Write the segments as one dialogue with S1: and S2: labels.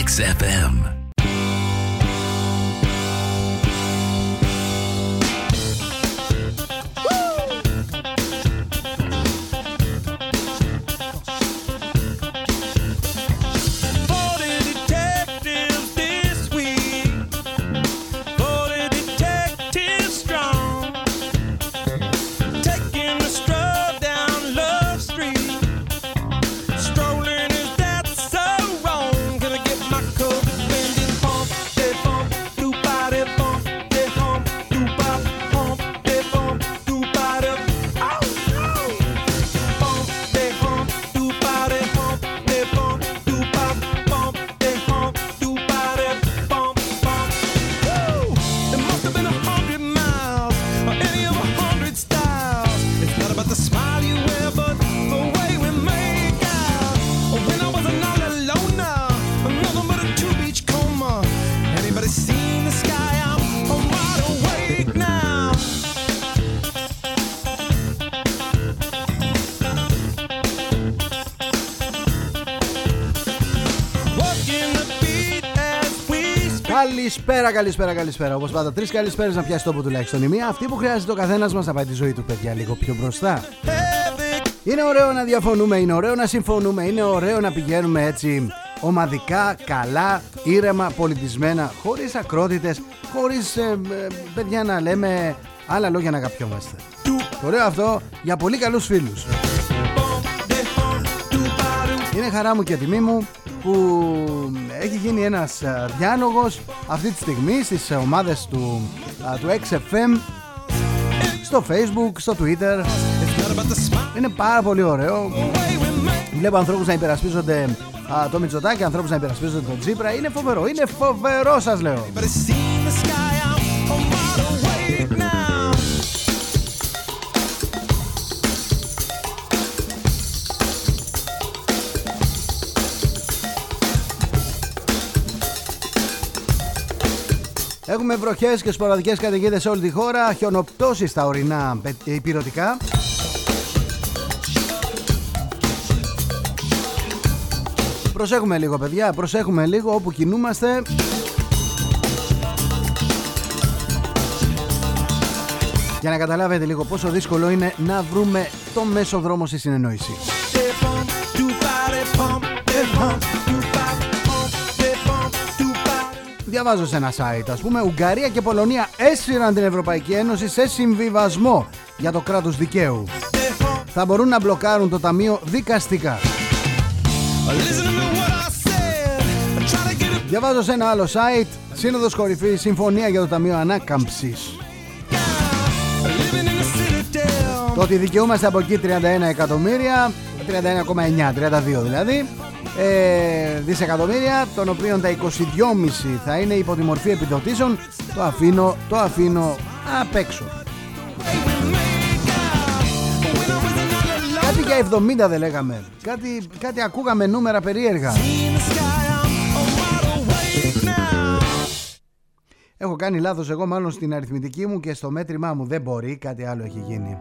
S1: XFM.
S2: Καλησπέρα, καλησπέρα, καλησπέρα. Όπως πάντα, τρεις καλησπέρες να πιάσει τόπο τουλάχιστον η μία. Αυτή που χρειάζεται ο καθένας μας να πάει τη ζωή του, παιδιά, λίγο πιο μπροστά. Είναι ωραίο να διαφωνούμε, είναι ωραίο να συμφωνούμε, είναι ωραίο να πηγαίνουμε έτσι ομαδικά, καλά, ήρεμα, πολιτισμένα, χωρίς ακρότητες, χωρίς ε, ε, παιδιά να λέμε άλλα λόγια να αγαπιόμαστε. Ωραίο αυτό για πολύ καλούς φίλους. Είναι χαρά μου και τιμή μου που έχει γίνει ένας διάλογος αυτή τη στιγμή στις ομάδες του, του XFM στο facebook, στο twitter. Είναι πάρα πολύ ωραίο. Βλέπω ανθρώπους να υπερασπίζονται το Μητσοτάκι, ανθρώπους να υπερασπίζονται τον Τζίπρα. Είναι φοβερό, είναι φοβερό σας λέω Έχουμε βροχές και σποραδικές καταιγίδες σε όλη τη χώρα, χιονοπτώσεις στα ορεινά υπηρετικά. Προσέχουμε λίγο παιδιά, προσέχουμε λίγο όπου κινούμαστε. Για να καταλάβετε λίγο πόσο δύσκολο είναι να βρούμε το μέσο δρόμο στη συνεννόηση. Διαβάζω σε ένα site ας πούμε Ουγγαρία και Πολωνία έσυραν την Ευρωπαϊκή Ένωση σε συμβιβασμό για το κράτος δικαίου. Θα μπορούν να μπλοκάρουν το ταμείο δικαστικά. Διαβάζω σε ένα άλλο site Σύνοδος κορυφής Συμφωνία για το Ταμείο Ανάκαμψης. Το ότι δικαιούμαστε από εκεί 31 εκατομμύρια 31,9 32 δηλαδή ε, δισεκατομμύρια των οποίων τα 22,5 θα είναι υπό τη μορφή επιδοτήσεων το αφήνω, το αφήνω απ' έξω. Κάτι για 70 δεν λέγαμε. Κάτι, κάτι ακούγαμε νούμερα περίεργα. Έχω κάνει λάθος εγώ μάλλον στην αριθμητική μου και στο μέτρημά μου. Δεν μπορεί κάτι άλλο έχει γίνει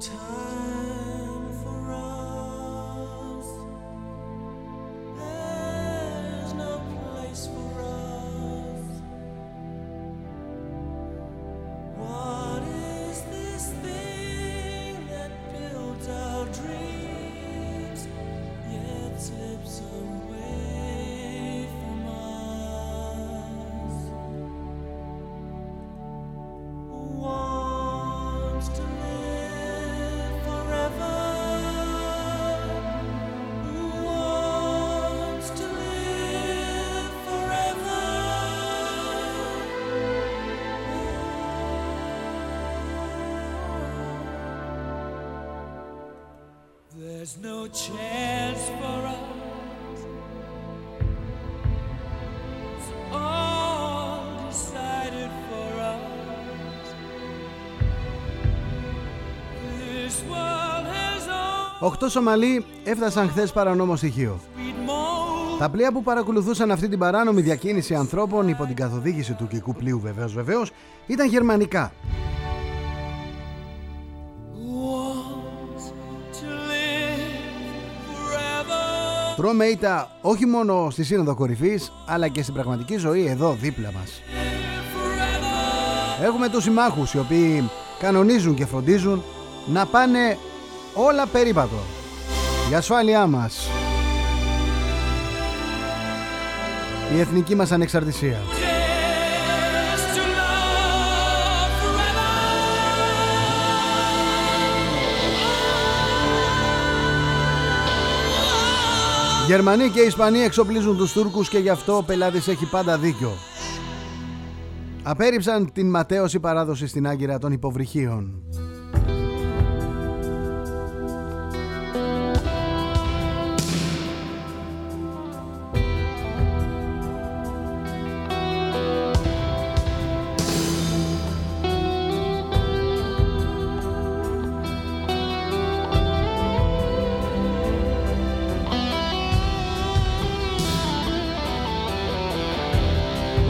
S2: เ Οχτώ Σομαλοί έφτασαν χθες παρανόμο στοιχείο. Τα πλοία που παρακολουθούσαν αυτή την παράνομη διακίνηση ανθρώπων υπό την καθοδήγηση του κυκού πλοίου βεβαίως βεβαίως ήταν γερμανικά. Τρώμε ήττα όχι μόνο στη Σύνοδο Κορυφής αλλά και στην πραγματική ζωή εδώ δίπλα μας. Έχουμε τους συμμάχους οι οποίοι κανονίζουν και φροντίζουν να πάνε όλα περίπατο για ασφάλειά μας. Η εθνική μας ανεξαρτησία. Γερμανοί και Ισπανοί εξοπλίζουν τους Τούρκους και γι' αυτό ο πελάτης έχει πάντα δίκιο. Απέριψαν την ματέωση παράδοση στην Άγκυρα των υποβρυχίων.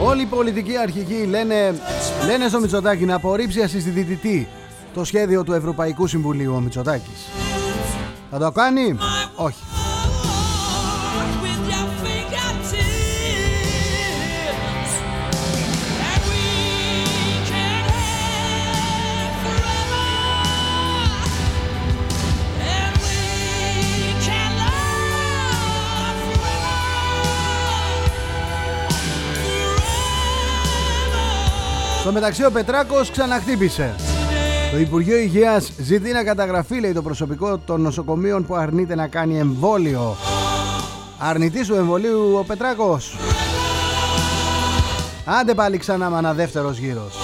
S2: Όλοι οι πολιτικοί αρχικοί λένε, λένε στο Μητσοτάκη να απορρίψει ασυζητητή το σχέδιο του Ευρωπαϊκού Συμβουλίου ο Μητσοτάκης. Θα το κάνει; Όχι. Στο μεταξύ ο Πετράκος ξαναχτύπησε. Το Υπουργείο Υγείας ζητεί να καταγραφεί λέει το προσωπικό των νοσοκομείων που αρνείται να κάνει εμβόλιο. Αρνητής του εμβολίου ο Πετράκος. Άντε πάλι ξανά με ένα δεύτερος γύρος.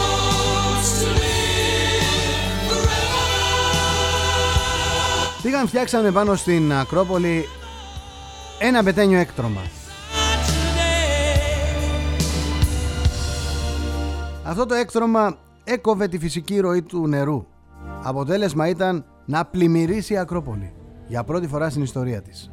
S2: Πήγαν φτιάξαμε πάνω στην Ακρόπολη ένα πετένιο έκτρωμα. Αυτό το έκτρωμα έκοβε τη φυσική ροή του νερού. Αποτέλεσμα ήταν να πλημμυρίσει η Ακρόπολη για πρώτη φορά στην ιστορία της.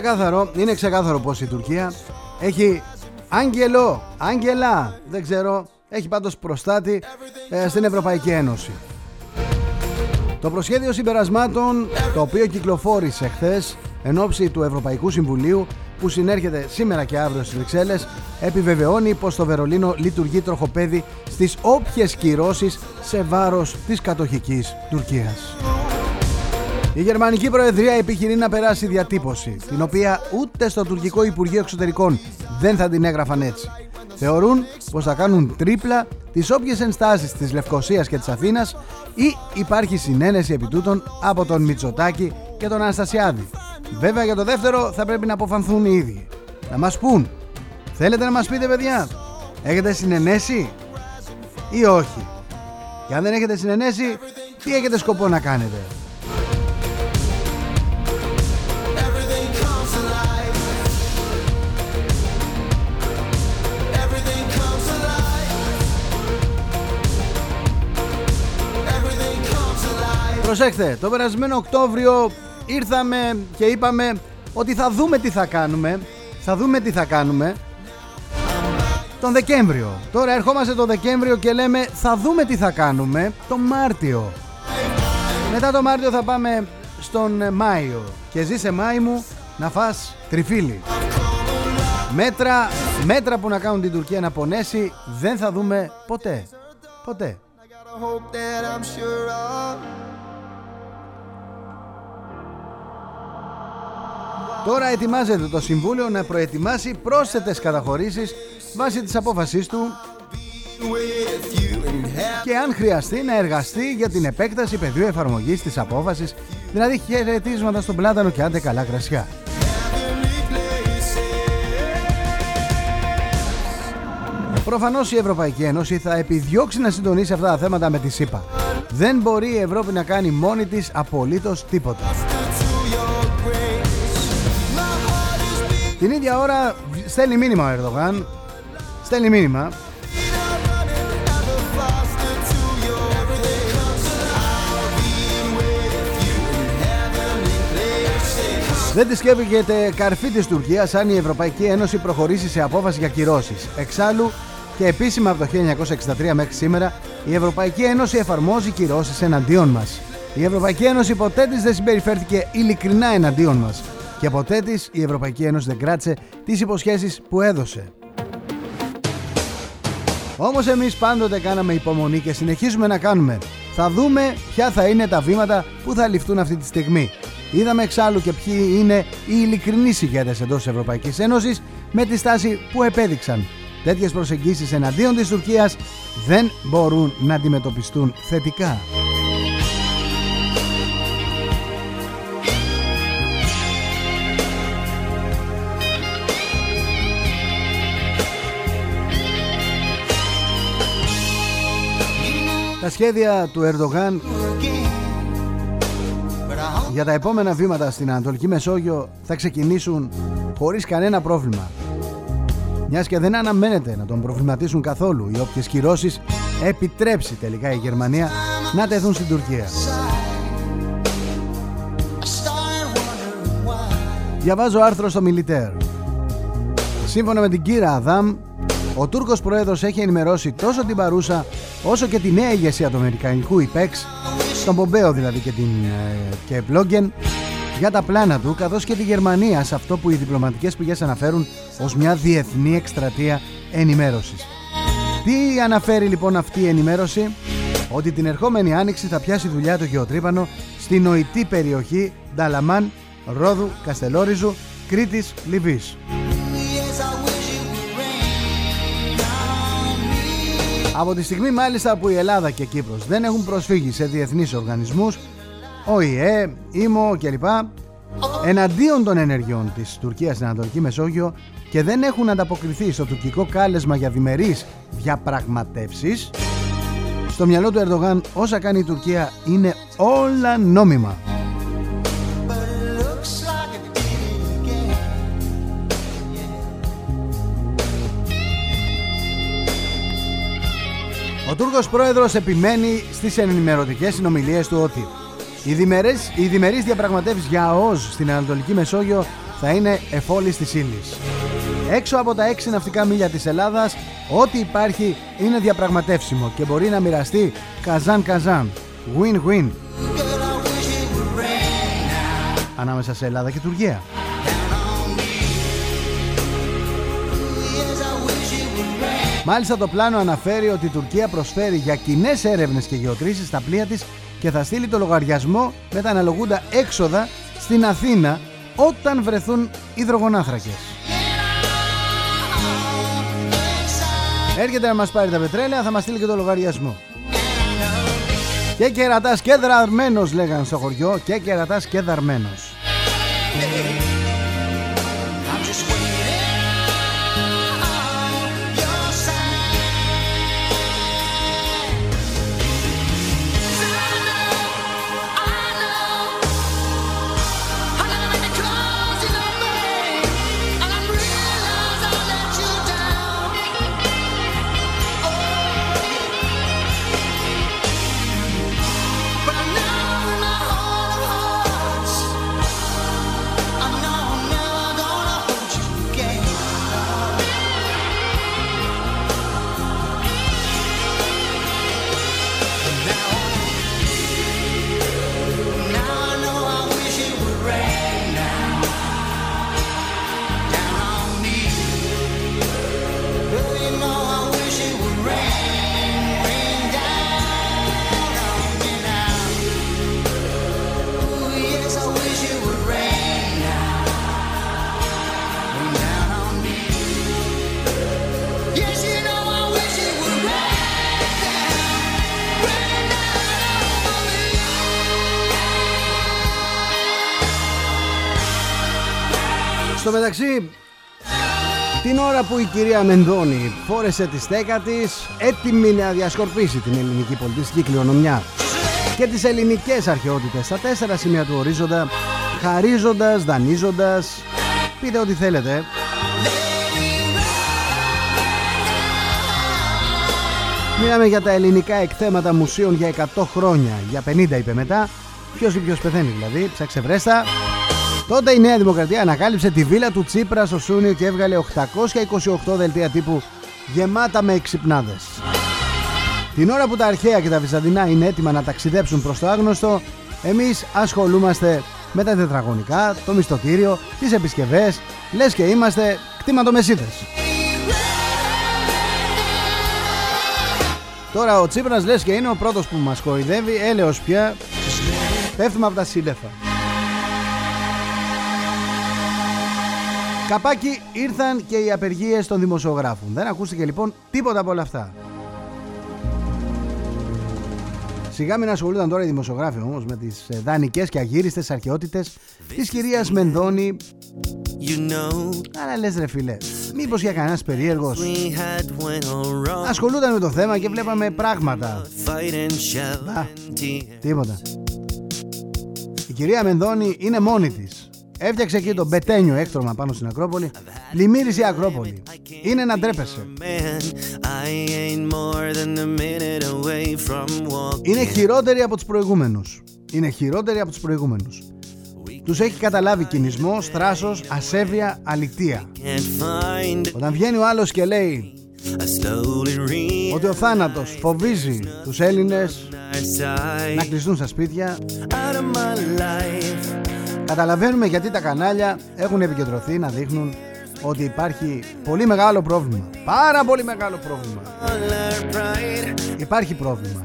S2: Ξεκάθαρο, είναι ξεκάθαρο πως η Τουρκία έχει άγγελο, άγγελα, δεν ξέρω, έχει πάντως προστάτη ε, στην Ευρωπαϊκή Ένωση. Το προσχέδιο συμπερασμάτων, το οποίο κυκλοφόρησε χθες εν ώψη του Ευρωπαϊκού Συμβουλίου που συνέρχεται σήμερα και αύριο στις Βρυξέλλες, επιβεβαιώνει πως το Βερολίνο λειτουργεί τροχοπέδι στις όποιες κυρώσεις σε βάρος της κατοχικής Τουρκίας. Η Γερμανική Προεδρία επιχειρεί να περάσει διατύπωση, την οποία ούτε στο τουρκικό Υπουργείο Εξωτερικών δεν θα την έγραφαν έτσι. Θεωρούν πως θα κάνουν τρίπλα τις όποιες ενστάσεις της Λευκοσίας και της Αθήνας ή υπάρχει συνένεση επί τούτων από τον Μητσοτάκη και τον Αναστασιάδη. Βέβαια για το δεύτερο θα πρέπει να αποφανθούν οι ίδιοι. Να μας πούν, θέλετε να μας πείτε παιδιά, έχετε συνενέσει ή όχι; Και αν δεν έχετε συνενέσει, τι έχετε σκοπό να κάνετε; Προσέξτε, το περασμένο Οκτώβριο ήρθαμε και είπαμε ότι θα δούμε τι θα κάνουμε. Θα δούμε τι θα κάνουμε τον Δεκέμβριο. Τώρα ερχόμαστε τον Δεκέμβριο και λέμε θα δούμε τι θα κάνουμε τον Μάρτιο. Μετά το Μάρτιο θα πάμε στον Μάιο και ζήσε Μάη μου να φας τριφύλι. Μέτρα, μέτρα που να κάνουν την Τουρκία να πονέσει δεν θα δούμε ποτέ. Ποτέ. Τώρα ετοιμάζεται το Συμβούλιο να προετοιμάσει πρόσθετες καταχωρήσεις βάσει της απόφασής του και αν χρειαστεί να εργαστεί για την επέκταση πεδίου εφαρμογής της απόφασης, δηλαδή χαιρετίσματα στον πλάτανο και άντε καλά κρασιά. Προφανώς η Ευρωπαϊκή Ένωση θα επιδιώξει να συντονίσει αυτά τα θέματα με τη ΣΥΠΑ. Δεν μπορεί η Ευρώπη να κάνει μόνη της απολύτως τίποτα. Την ίδια ώρα στέλνει μήνυμα ο Ερδογάν. Στέλνει μήνυμα. Δεν τη σκέφτεται καρφί της Τουρκίας αν η Ευρωπαϊκή Ένωση προχωρήσει σε απόφαση για κυρώσεις. Εξάλλου και επίσημα από το 1963 μέχρι σήμερα η Ευρωπαϊκή Ένωση εφαρμόζει κυρώσεις εναντίον μας. Η Ευρωπαϊκή Ένωση ποτέ της δεν συμπεριφέρθηκε ειλικρινά εναντίον μας και ποτέ της η Ευρωπαϊκή Ένωση δεν κράτησε τις υποσχέσεις που έδωσε. Όμως εμείς πάντοτε κάναμε υπομονή και συνεχίζουμε να κάνουμε. Θα δούμε ποια θα είναι τα βήματα που θα ληφθούν αυτή τη στιγμή. Είδαμε εξάλλου και ποιοι είναι οι ειλικρινείς ηγέτες εντός Ευρωπαϊκής Ένωσης με τη στάση που επέδειξαν. Τέτοιες προσεγγίσεις εναντίον της Τουρκίας δεν μπορούν να αντιμετωπιστούν θετικά. Σχέδια του Ερντογάν για τα επόμενα βήματα στην Ανατολική Μεσόγειο θα ξεκινήσουν χωρίς κανένα πρόβλημα. Μιας και δεν αναμένεται να τον προβληματίσουν καθόλου οι όποιες κυρώσεις επιτρέψει τελικά η Γερμανία να τεθούν στην Τουρκία. Διαβάζω άρθρο στο Μιλιτέρ. Σύμφωνα με την κύρα Αδάμ, ο Τούρκος Πρόεδρος έχει ενημερώσει τόσο την παρούσα όσο και τη νέα ηγεσία του Αμερικανικού ΙΠΕΞ, τον Πομπέο δηλαδή και την ε, και Μπλόγγεν, για τα πλάνα του καθώς και τη Γερμανία σε αυτό που οι διπλωματικές πηγές αναφέρουν ως μια διεθνή εκστρατεία ενημέρωσης. Τι αναφέρει λοιπόν αυτή η ενημέρωση; Ότι την ερχόμενη άνοιξη θα πιάσει δουλειά το γεωτρύπανο στην νοητή περιοχή Νταλαμάν, Ρόδου, Καστελόριζου, Κρήτης, Λιβύης. Από τη στιγμή μάλιστα που η Ελλάδα και Κύπρος δεν έχουν προσφύγει σε διεθνείς οργανισμούς, ΟΗΕ, ΙΜΟ κλπ. εναντίον των ενεργειών της Τουρκίας στην Ανατολική Μεσόγειο και δεν έχουν ανταποκριθεί στο τουρκικό κάλεσμα για διμερείς διαπραγματεύσεις, στο μυαλό του Ερντογάν όσα κάνει η Τουρκία είναι όλα νόμιμα. Ο Τούρκος πρόεδρος επιμένει στις ενημερωτικές συνομιλίες του ότι οι διμερείς, οι διμερείς διαπραγματεύσεις για ΟΟΣ στην Ανατολική Μεσόγειο θα είναι εφόλης της ύλης. Έξω από τα έξι ναυτικά μίλια της Ελλάδας, ό,τι υπάρχει είναι διαπραγματεύσιμο και μπορεί να μοιραστεί καζάν-καζάν, win-win, ανάμεσα σε Ελλάδα και Τουρκία. Μάλιστα το πλάνο αναφέρει ότι η Τουρκία προσφέρει για κοινές έρευνες και γεωτρήσεις στα πλοία της και θα στείλει το λογαριασμό με τα αναλογούντα έξοδα στην Αθήνα όταν βρεθούν υδρογονάθρακες. Έρχεται να μας πάρει τα πετρέλαια, θα μας στείλει και το λογαριασμό. Και κερατάς και δραρμένος λέγαν στο χωριό και κερατάς και δαρμένος. Στο μεταξύ Την ώρα που η κυρία Μενδώνη φόρεσε τη στέκα της έτοιμη να διασκορπίσει την ελληνική πολιτιστική κληρονομιά και τις ελληνικές αρχαιότητες στα τέσσερα σημεία του ορίζοντα χαρίζοντας, δανείζοντας. Πείτε ό,τι θέλετε. Μιλάμε για τα ελληνικά εκθέματα μουσείων για 100 χρόνια. Για 50 είπε μετά. Ποιος ή ποιος πεθαίνει δηλαδή. Ψάξε βρέστα Τότε η Νέα Δημοκρατία ανακάλυψε τη βίλα του Τσίπρα στο Σούνιο και έβγαλε 828 δελτία τύπου γεμάτα με εξυπνάδες. Την ώρα που τα αρχαία και τα βυζαντινά είναι έτοιμα να ταξιδέψουν προς το άγνωστο, εμείς ασχολούμαστε με τα τετραγωνικά, το μισθωτήριο, τις επισκευές, λες και είμαστε κτήματομεσίδες. Τώρα ο Τσίπρας λες και είναι ο πρώτος που μας κοροϊδεύει, έλεος πια, πέφτουμε από τα σύννεφα. Καπάκι ήρθαν και οι απεργίες των δημοσιογράφων. Δεν ακούστηκε λοιπόν τίποτα από όλα αυτά. Σιγά μην ασχολούνταν τώρα οι δημοσιογράφοι όμως με τις ε, δανεικές και αγύριστες αρχαιότητες της κυρίας Μενδώνη. you know, Αλλά λες ρε φίλε, μήπως για κανένας περίεργος Ασχολούνταν με το θέμα και βλέπαμε πράγματα. Α, τίποτα. Η κυρία Μενδώνη είναι μόνη της Έφτιαξε εκεί το μπετένιο έκτρωμα πάνω στην Ακρόπολη. Πλημμύρισε η Ακρόπολη. Είναι να ντρέπεσαι. Είναι χειρότερη από τους προηγούμενους. Είναι χειρότερη από τους προηγούμενους. Τους έχει καταλάβει κινησμό, θράσος, ασέβεια, αλητία. Όταν βγαίνει ο άλλος και λέει ότι ο θάνατος φοβίζει τους Έλληνες να κλειστούν στα σπίτια Καταλαβαίνουμε γιατί τα κανάλια έχουν επικεντρωθεί να δείχνουν ότι υπάρχει πολύ μεγάλο πρόβλημα. Πάρα πολύ μεγάλο πρόβλημα. Υπάρχει πρόβλημα.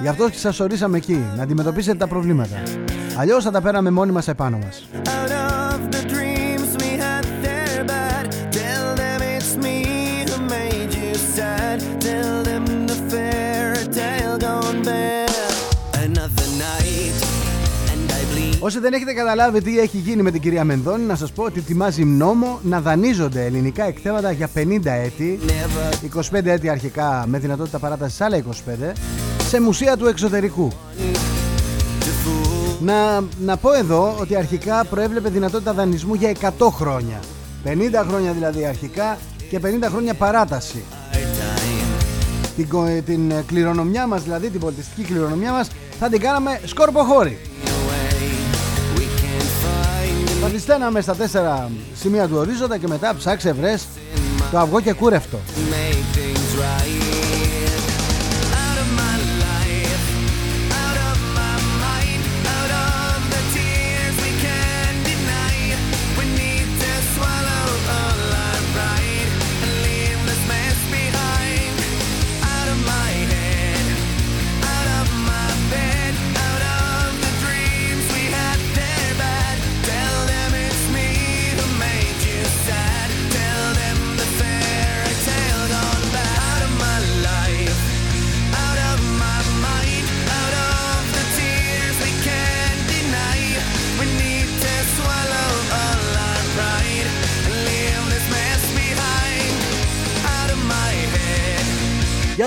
S2: Γι' αυτό και σας ορίσαμε εκεί, να αντιμετωπίσετε τα προβλήματα. Αλλιώς θα τα πέραμε μόνοι μας επάνω μας. Όσοι δεν έχετε καταλάβει τι έχει γίνει με την κυρία Μενδώνη, να σας πω ότι ετοιμάζει νόμο να δανείζονται ελληνικά εκθέματα για 50 έτη, 25 έτη αρχικά με δυνατότητα παράτασης άλλα 25, σε μουσεία του εξωτερικού. Να, να πω εδώ ότι αρχικά προέβλεπε δυνατότητα δανεισμού για 100 χρόνια. 50 χρόνια δηλαδή αρχικά και 50 χρόνια παράταση. Την, την κληρονομιά μας, δηλαδή την πολιτιστική κληρονομιά μας, θα την κάναμε σκορποχώρη. Θα τη στέναμε στα τέσσερα σημεία του ορίζοντα και μετά ψάξε βρες το αυγό και κούρευτο.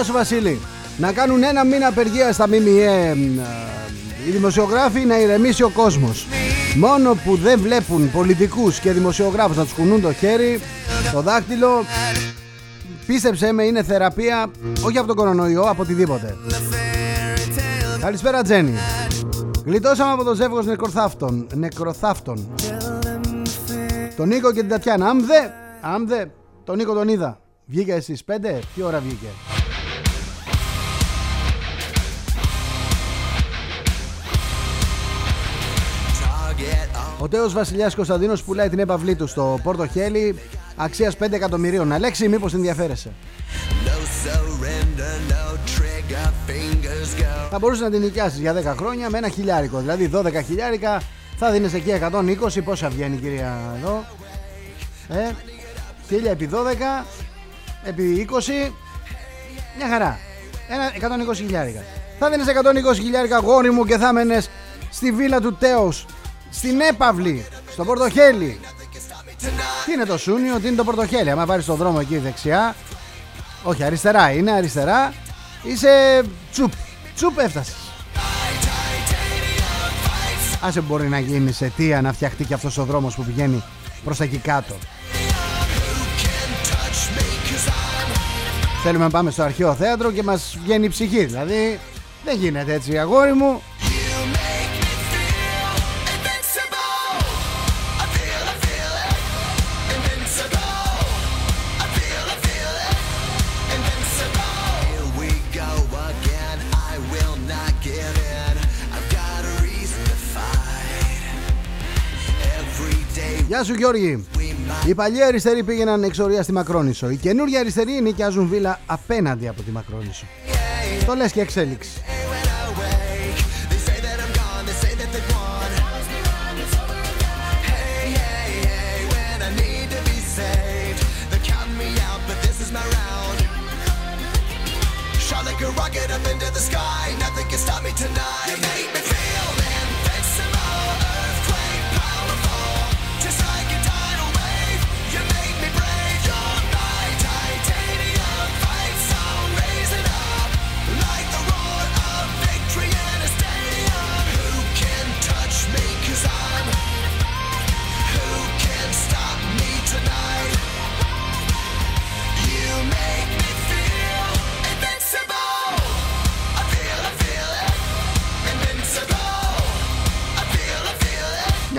S2: Γεια σου Βασίλη. Να κάνουν ένα μήνα απεργία στα ΜΜΕ ε, οι δημοσιογράφοι να ηρεμήσει ο κόσμος. Μόνο που δεν βλέπουν πολιτικούς και δημοσιογράφους να τους κουνούν το χέρι, το δάχτυλο, πίστεψέ με είναι θεραπεία όχι από τον κορονοϊό, από οτιδήποτε. Καλησπέρα Τζένι. Γλιτώσαμε από το ζεύγος νεκροθάφτων. Νεκροθάφτων. Τον Νίκο και την Τατιάνα. Άμδε, άμδε, τον Νίκο τον είδα. Βγήκε στις 5, τι ώρα βγήκε; Ο τέος Βασιλιάς Κωνσταντίνος πουλάει την έπαυλή του στο Πόρτο Χέλι αξίας 5 εκατομμυρίων. Αλέξη, μήπως ενδιαφέρεσαι. Θα μπορούσες να την νοικιάσεις για 10 χρόνια με ένα χιλιάρικο. Δηλαδή 12 χιλιάρικα θα δίνεις εκεί 120. Πόσα βγαίνει, κυρία εδώ; Ε, 1000 επί 12 επί 20. Μια χαρά. Ένα 120 χιλιάρικα. Θα δίνεις 120 χιλιάρικα γόρι μου και θα μένες στη βίλα του Τέος στην έπαυλη, στο Πορτοχέλι. Τι Τι είναι το σούνι, ότι είναι το πορτοχέλι. Αν πάρει τον δρόμο εκεί δεξιά, όχι αριστερά είναι, αριστερά, είσαι τσουπ. Τσουπ έφτασες. Άσε μπορεί να γίνει σε αιτία να φτιαχτεί και αυτός ο δρόμος που πηγαίνει προς τα εκεί κάτω. Θέλουμε να πάμε στο αρχαίο θέατρο και μας βγαίνει η ψυχή. Δηλαδή δεν γίνεται έτσι αγόρι μου. Γεια σου Γιώργη. Οι παλιοί αριστεροί πήγαιναν εξορία στη Μακρόνισο. Οι καινούργιοι αριστεροί νοικιάζουν βίλα απέναντι από τη Μακρόνισο. Το λες και εξέλιξη. Tonight.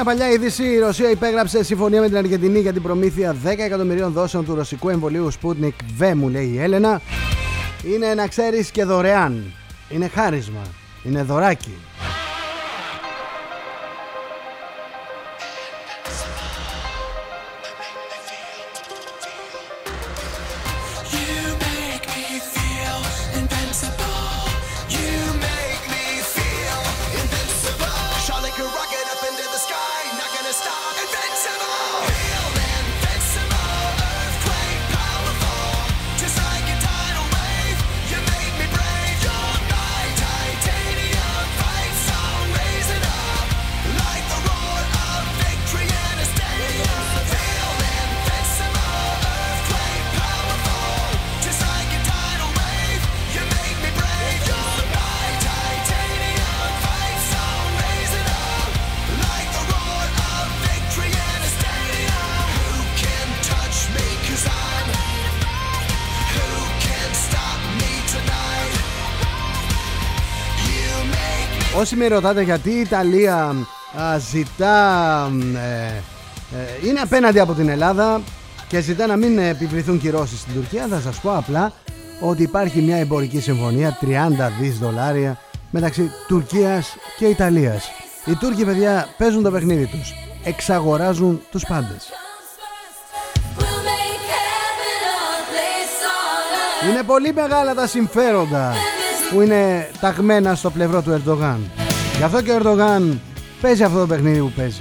S2: Μια παλιά είδηση: η Ρωσία υπέγραψε συμφωνία με την Αργεντινή για την προμήθεια 10 εκατομμυρίων δόσεων του ρωσικού εμβολίου Sputnik V, μου λέει η Έλενα. Είναι να ξέρεις και δωρεάν. Είναι χάρισμα. Είναι δωράκι. Όσοι με ρωτάτε γιατί η Ιταλία ζητά ε, ε, είναι απέναντι από την Ελλάδα και ζητά να μην επιβληθούν κυρώσεις στην Τουρκία θα σας πω απλά ότι υπάρχει μια εμπορική συμφωνία 30 δις δολάρια μεταξύ Τουρκίας και Ιταλίας. Οι Τούρκοι παιδιά παίζουν το παιχνίδι τους. Εξαγοράζουν τους πάντες. Είναι πολύ μεγάλα τα συμφέροντα που είναι ταγμένα στο πλευρό του Ερντογάν. Γι' αυτό και ο Ερντογάν παίζει αυτό το παιχνίδι που παίζει.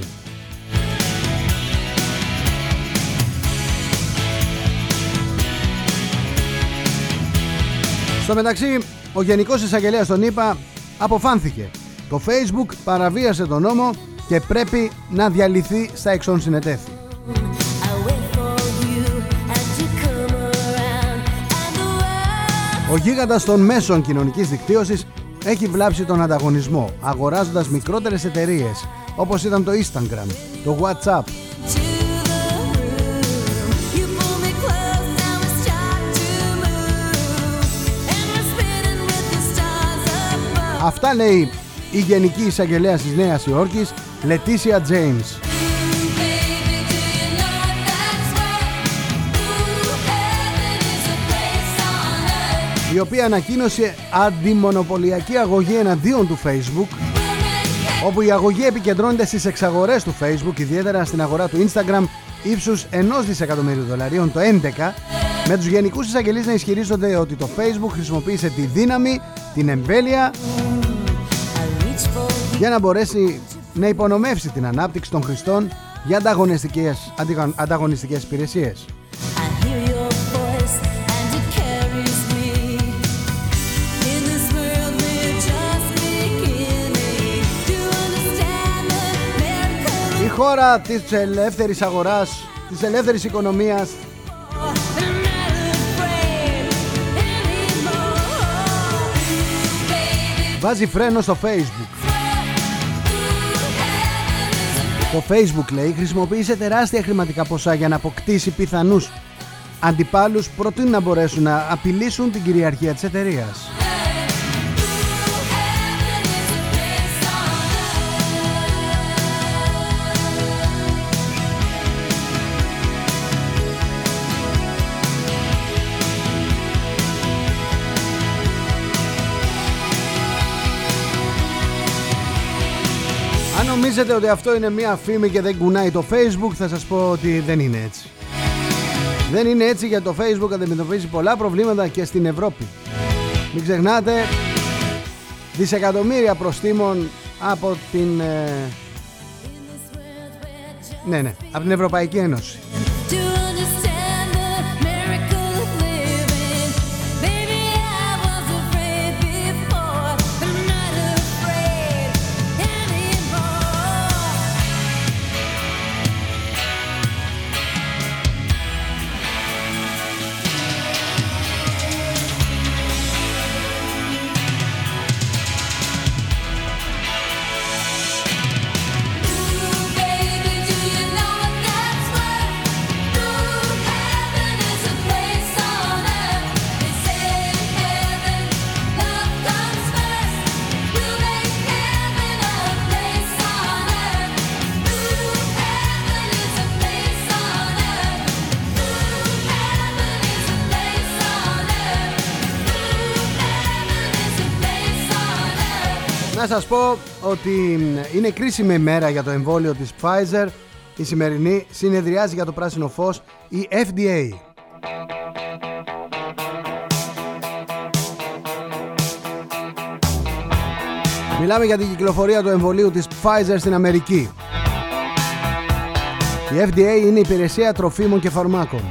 S2: Στο μεταξύ, ο Γενικός Εισαγγελέας των ΗΠΑ αποφάνθηκε. Το Facebook παραβίασε τον νόμο και πρέπει να διαλυθεί στα εξών συνετέθη. Ο γίγαντας των μέσων κοινωνικής δικτύωσης έχει βλάψει τον ανταγωνισμό αγοράζοντας μικρότερες εταιρείες όπως ήταν το Instagram, το WhatsApp. Αυτά λέει η Γενική Εισαγγελέα της Νέας Υόρκης, Λετήσια Τζέιμς. Η οποία ανακοίνωσε αντιμονοπολιακή αγωγή εναντίον του Facebook όπου η αγωγή επικεντρώνεται στις εξαγορές του Facebook ιδιαίτερα στην αγορά του Instagram ύψους 1 δισεκατομμύριου δολαρίων το 11 με τους γενικούς εισαγγελείς να ισχυρίζονται ότι το Facebook χρησιμοποίησε τη δύναμη, την εμβέλεια για να μπορέσει να υπονομεύσει την ανάπτυξη των χρηστών για ανταγωνιστικές, ανταγωνιστικές υπηρεσίες. Χώρα της ελεύθερης αγοράς της ελεύθερης οικονομίας Βάζει φρένο στο facebook Το facebook λέει χρησιμοποίησε τεράστια χρηματικά ποσά για να αποκτήσει πιθανούς αντιπάλους προτείνουν να μπορέσουν να απειλήσουν την κυριαρχία της εταιρείας. Νομίζετε ότι αυτό είναι μια φήμη και δεν κουνάει το facebook θα σας πω ότι δεν είναι έτσι. Δεν είναι έτσι γιατί το Facebook αντιμετωπίζει πολλά προβλήματα και στην Ευρώπη. Μην ξεχνάτε δισεκατομμύρια προστήμων από την... Ε, ναι, ναι, από την Ευρωπαϊκή Ένωση. Σας πω ότι είναι κρίσιμη μέρα για το εμβόλιο της Pfizer. Η σημερινή συνεδριάζει για το πράσινο φως η FDA. Μιλάμε για την κυκλοφορία του εμβολίου της Pfizer στην Αμερική. Η FDA είναι η υπηρεσία τροφίμων και φαρμάκων.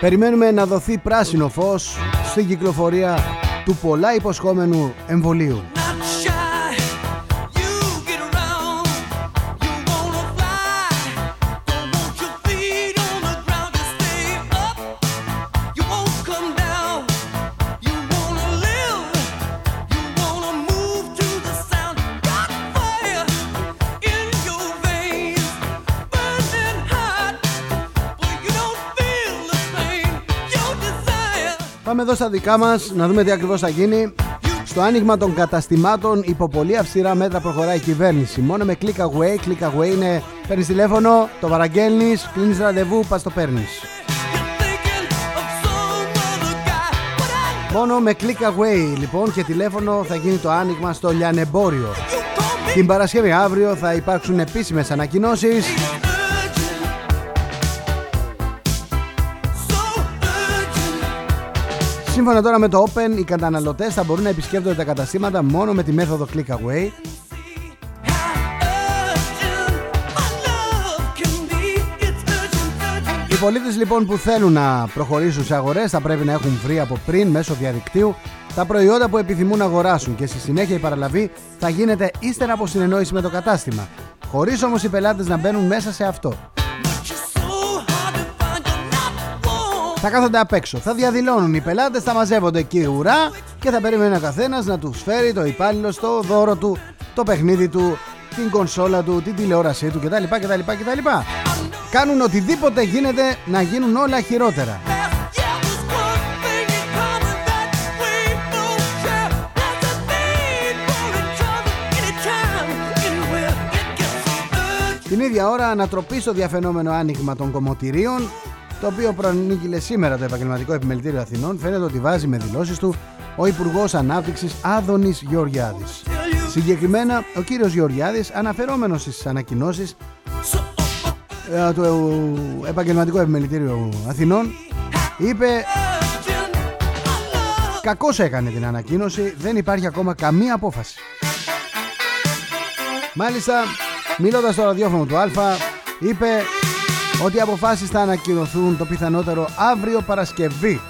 S2: Περιμένουμε να δοθεί πράσινο φως στην κυκλοφορία του πολλά υποσχόμενου εμβολίου. Πάμε εδώ στα δικά μας να δούμε τι ακριβώς θα γίνει. Στο άνοιγμα των καταστημάτων υπό πολύ αυστηρά μέτρα προχωράει η κυβέρνηση. Μόνο με click away, click away είναι παίρνεις τηλέφωνο, το παραγγέλνεις, κλείνεις ραντεβού, πας το παίρνεις. Μόνο με click away λοιπόν και τηλέφωνο θα γίνει το άνοιγμα στο λιανεμπόριο. Την Παρασκευή αύριο θα υπάρξουν επίσημες ανακοινώσεις Σύμφωνα τώρα με το Open, οι καταναλωτές θα μπορούν να επισκέπτονται τα καταστήματα μόνο με τη μέθοδο Click Away. Οι πολίτες λοιπόν που θέλουν να προχωρήσουν σε αγορές θα πρέπει να έχουν βρει από πριν μέσω διαδικτύου τα προϊόντα που επιθυμούν να αγοράσουν και στη συνέχεια η παραλαβή θα γίνεται ύστερα από συνεννόηση με το κατάστημα, χωρίς όμως οι πελάτες να μπαίνουν μέσα σε αυτό. Θα κάθονται απ' έξω. Θα διαδηλώνουν οι πελάτες, θα μαζεύονται εκεί ουρά και θα περιμένει ο καθένας να τους φέρει το υπάλληλο στο δώρο του, το παιχνίδι του, την κονσόλα του, την τηλεόρασή του κτλ. κτλ, κτλ. Κάνουν οτιδήποτε γίνεται να γίνουν όλα χειρότερα. Την ίδια ώρα ανατροπή στο διαφαινόμενο άνοιγμα των κομμωτηρίων το οποίο προανήγγειλε σήμερα το Επαγγελματικό Επιμελητήριο Αθηνών, φαίνεται ότι βάζει με δηλώσεις του ο Υπουργός Ανάπτυξης Άδωνης Γεωργιάδης. Συγκεκριμένα, ο κύριος Γεωργιάδης, αναφερόμενος στις ανακοινώσεις ε, του Επαγγελματικού Επιμελητήριου Αθηνών, είπε Κακώς έκανε την ανακοίνωση, δεν υπάρχει ακόμα καμία απόφαση. Μάλιστα, μιλώντας στο ραδιόφωνο του Α, είπε ότι οι αποφάσεις θα ανακοινωθούν το πιθανότερο αύριο Παρασκευή.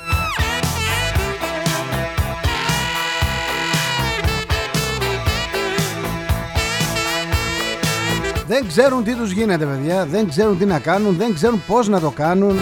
S2: Δεν ξέρουν τι τους γίνεται παιδιά. Δεν ξέρουν τι να κάνουν. Δεν ξέρουν πως να το κάνουν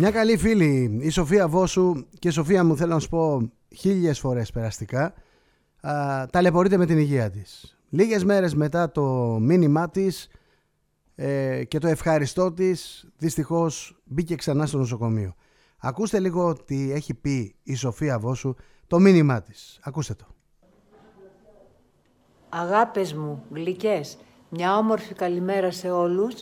S2: Μια καλή φίλη, η Σοφία Βόσου και Σοφία μου θέλω να σου πω χίλιες φορές περαστικά α, ταλαιπωρείται με την υγεία της. Λίγες μέρες μετά το μήνυμά της ε, και το ευχαριστώ της δυστυχώς μπήκε ξανά στο νοσοκομείο. Ακούστε λίγο τι έχει πει η Σοφία Βόσου το μήνυμά της. Ακούστε το.
S3: Αγάπες μου, γλυκές, μια όμορφη καλημέρα σε όλους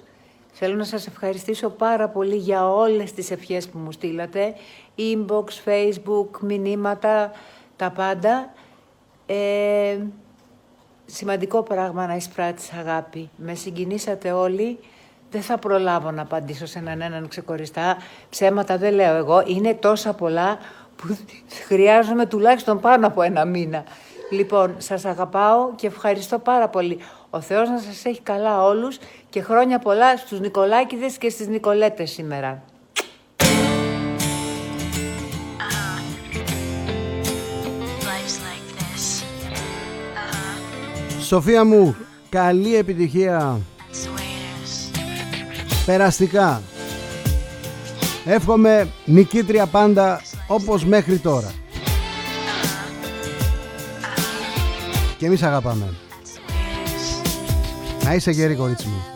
S3: Θέλω να σας ευχαριστήσω πάρα πολύ για όλες τις ευχές που μου στείλατε. Inbox, Facebook, μηνύματα, τα πάντα. Ε, σημαντικό πράγμα να εισπράττεις αγάπη. Με συγκινήσατε όλοι. Δεν θα προλάβω να απαντήσω σε έναν έναν ξεχωριστά. Ψέματα δεν λέω εγώ. Είναι τόσα πολλά που χρειάζομαι τουλάχιστον πάνω από ένα μήνα. Λοιπόν, σας αγαπάω και ευχαριστώ πάρα πολύ. Ο Θεός να σας έχει καλά όλους και χρόνια πολλά στους Νικολάκηδες και στις Νικολέτες σήμερα.
S2: Σοφία μου, καλή επιτυχία. Περαστικά. Εύχομαι νικήτρια πάντα όπως μέχρι τώρα. Και εμείς αγαπάμε. Να είσαι γέρη κορίτσι μου.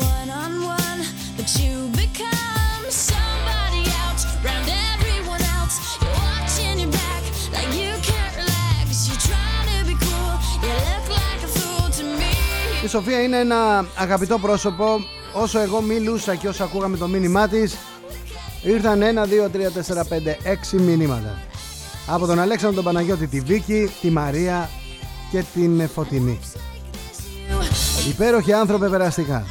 S2: Η Σοφία είναι ένα αγαπητό πρόσωπο. Όσο εγώ μιλούσα και όσο ακούγαμε το μήνυμά της, ήρθαν 1, 2, 3, 4, 5, 6 μηνύματα. Από τον Αλέξανδρο τον Παναγιώτη, τη Βίκη, τη Μαρία και την Φωτεινή. Υπέροχοι άνθρωπε περαστικά.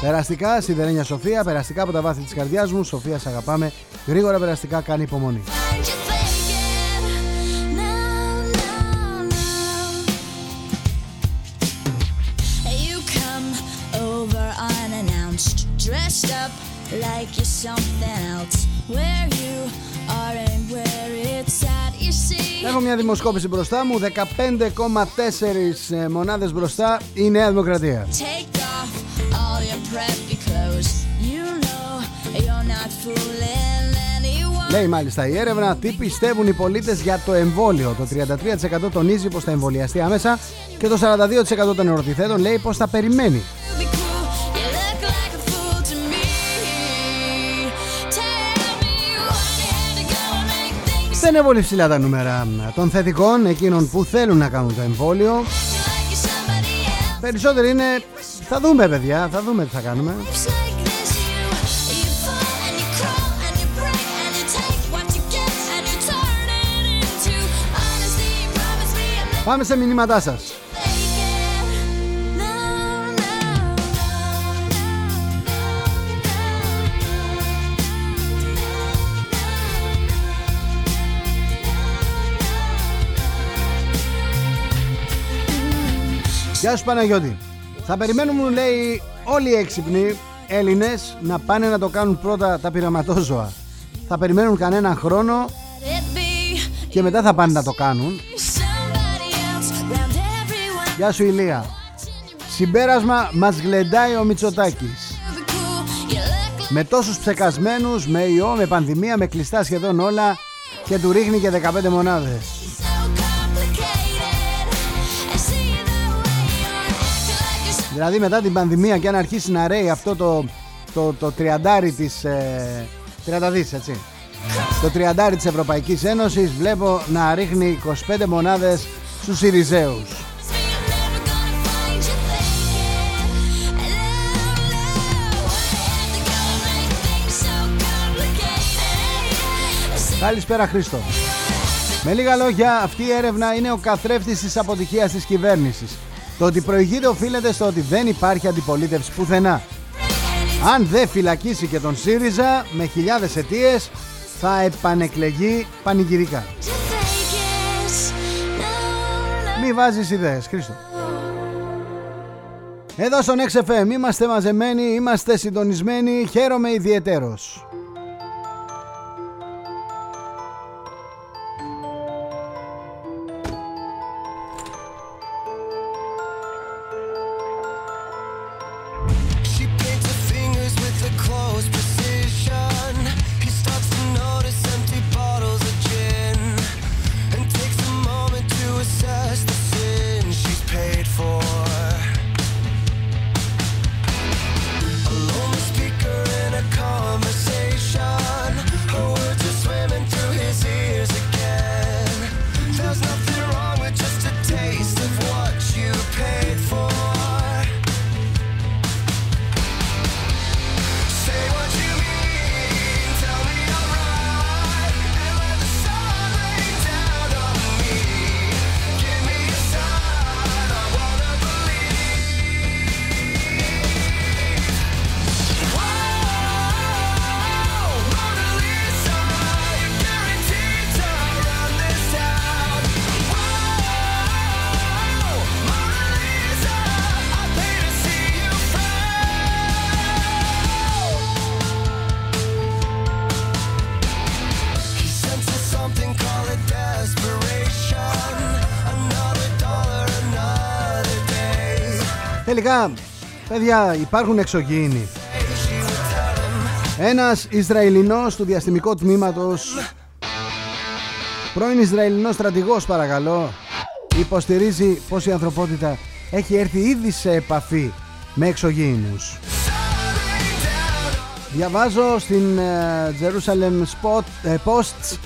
S2: Περαστικά, σιδερένια Σοφία, περαστικά από τα βάθη της καρδιάς μου, Σοφία σε αγαπάμε, γρήγορα περαστικά κάνει υπομονή.
S3: Like you're something else. Where you are and where it's at, you see.
S2: Έχω μια δημοσκόπηση μπροστά μου, 15,4 ε, μονάδες μπροστά η Νέα Δημοκρατία.
S3: Take off all your preppy clothes. You know you're not fooling anyone.
S2: Λέει μάλιστα η έρευνα τι πιστεύουν οι πολίτες για το εμβόλιο. Το 33% τονίζει πως θα εμβολιαστεί άμεσα και το 42% των ερωτηθέντων λέει πως θα περιμένει. Δεν είναι πολύ ψηλά τα νούμερα των θετικών, εκείνων που θέλουν να κάνουν το εμβόλιο.
S3: like you're somebody else.
S2: Περισσότεροι είναι, θα δούμε παιδιά, θα δούμε τι θα κάνουμε.
S3: It's like this, you,
S2: Γεια σου Παναγιώτη. Θα περιμένουμε, λέει, όλοι οι έξυπνοι Έλληνες να πάνε να το κάνουν πρώτα τα πειραματόζωα. Θα περιμένουν κανένα χρόνο
S3: Let it be
S2: και μετά θα πάνε να το κάνουν.
S3: somebody else round everyone.
S2: Γεια σου Ηλία. Συμπέρασμα μας γλεντάει ο Μητσοτάκης.
S3: Be cool. You look like
S2: Με τόσους ψεκασμένους, με ιό, με πανδημία, με κλειστά σχεδόν όλα, και του ρίχνει και 15 μονάδες. Δηλαδή μετά την πανδημία και αν αρχίσει να ρέει αυτό το, το, το τριαντάρι της... Ε, 30 δις, έτσι. Το τριαντάρι της Ευρωπαϊκής Ένωσης βλέπω να ρίχνει 25 μονάδες στους Σιριζέους. Καλησπέρα Χρήστο. Με λίγα λόγια, αυτή η έρευνα είναι ο καθρέφτης της αποτυχίας της κυβέρνησης. Το ότι προηγείται οφείλεται στο ότι δεν υπάρχει αντιπολίτευση πουθενά. Αν δεν φυλακίσει και τον ΣΥΡΙΖΑ με χιλιάδες αιτίες, θα επανεκλεγεί πανηγυρικά. Μη βάζεις ιδέες, Χρήστο. Εδώ στον XFM είμαστε μαζεμένοι, είμαστε συντονισμένοι, χαίρομαι ιδιαιτέρως. Τελικά, παιδιά, υπάρχουν εξωγήινοι. Ένας Ισραηλινός του διαστημικού τμήματος, πρώην Ισραηλινός στρατηγός παρακαλώ, υποστηρίζει πως η ανθρωπότητα έχει έρθει ήδη σε επαφή με εξωγήινους. Διαβάζω στην uh, Jerusalem Spot, uh, Post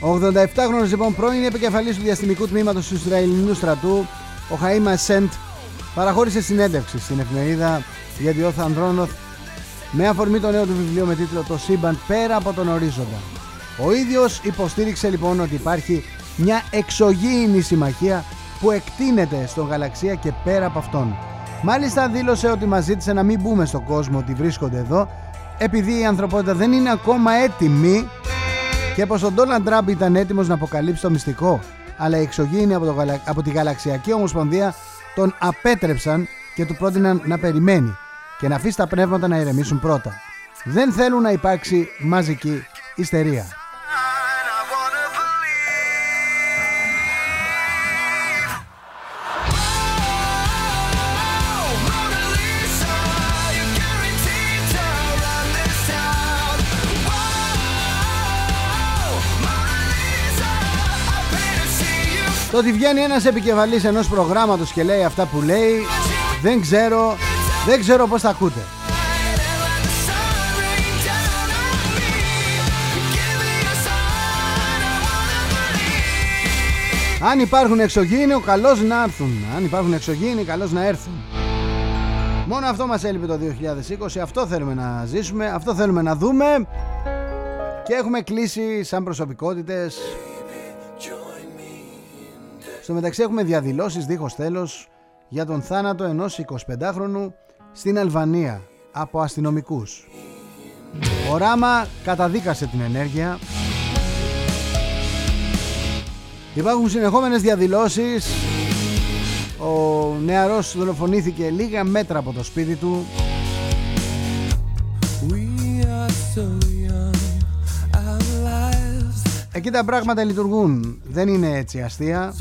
S2: 87χρονος λοιπόν πρώην επικεφαλής του διαστημικού τμήματος του Ισραηλινού στρατού ο Χαΐμα Σεντ παραχώρησε συνέντευξη στην εφημερίδα ο Ανδρόνοθ με αφορμή το νέο του βιβλίο με τίτλο «Το σύμπαν πέρα από τον ορίζοντα». Ο ίδιος υποστήριξε λοιπόν ότι υπάρχει μια εξωγήινη συμμαχία που εκτείνεται στον γαλαξία και πέρα από αυτόν. Μάλιστα δήλωσε ότι μας ζήτησε να μην μπούμε στον κόσμο ότι βρίσκονται εδώ επειδή η ανθρωπότητα δεν είναι ακόμα έτοιμη και πως ο Ντόναλντ Τραμπ ήταν έτοιμος να αποκαλύψει το μυστικό αλλά οι εξωγήινοι από, το, από τη Γαλαξιακή Ομοσπονδία τον απέτρεψαν και του πρότειναν να περιμένει και να αφήσει τα πνεύματα να ηρεμήσουν πρώτα. Δεν θέλουν να υπάρξει μαζική ιστερία. Το ότι βγαίνει ένας επικεφαλής ενός προγράμματος και λέει αυτά που λέει Δεν ξέρω, δεν ξέρω πώς θα ακούτε Αν υπάρχουν εξωγήινοι, καλώς να έρθουν. Αν υπάρχουν εξωγήινοι, καλώς να έρθουν. Μόνο αυτό μας έλειπε το 2020, αυτό θέλουμε να ζήσουμε, αυτό θέλουμε να δούμε και έχουμε κλείσει σαν προσωπικότητες στο μεταξύ έχουμε διαδηλώσεις δίχως τέλος για τον θάνατο ενός 25χρονου στην Αλβανία από αστυνομικούς. Ο Ράμα καταδίκασε την ενέργεια. Υπάρχουν συνεχόμενες διαδηλώσεις. Ο νεαρός δολοφονήθηκε λίγα μέτρα από το σπίτι του. Εκεί τα πράγματα λειτουργούν. Δεν είναι έτσι αστεία.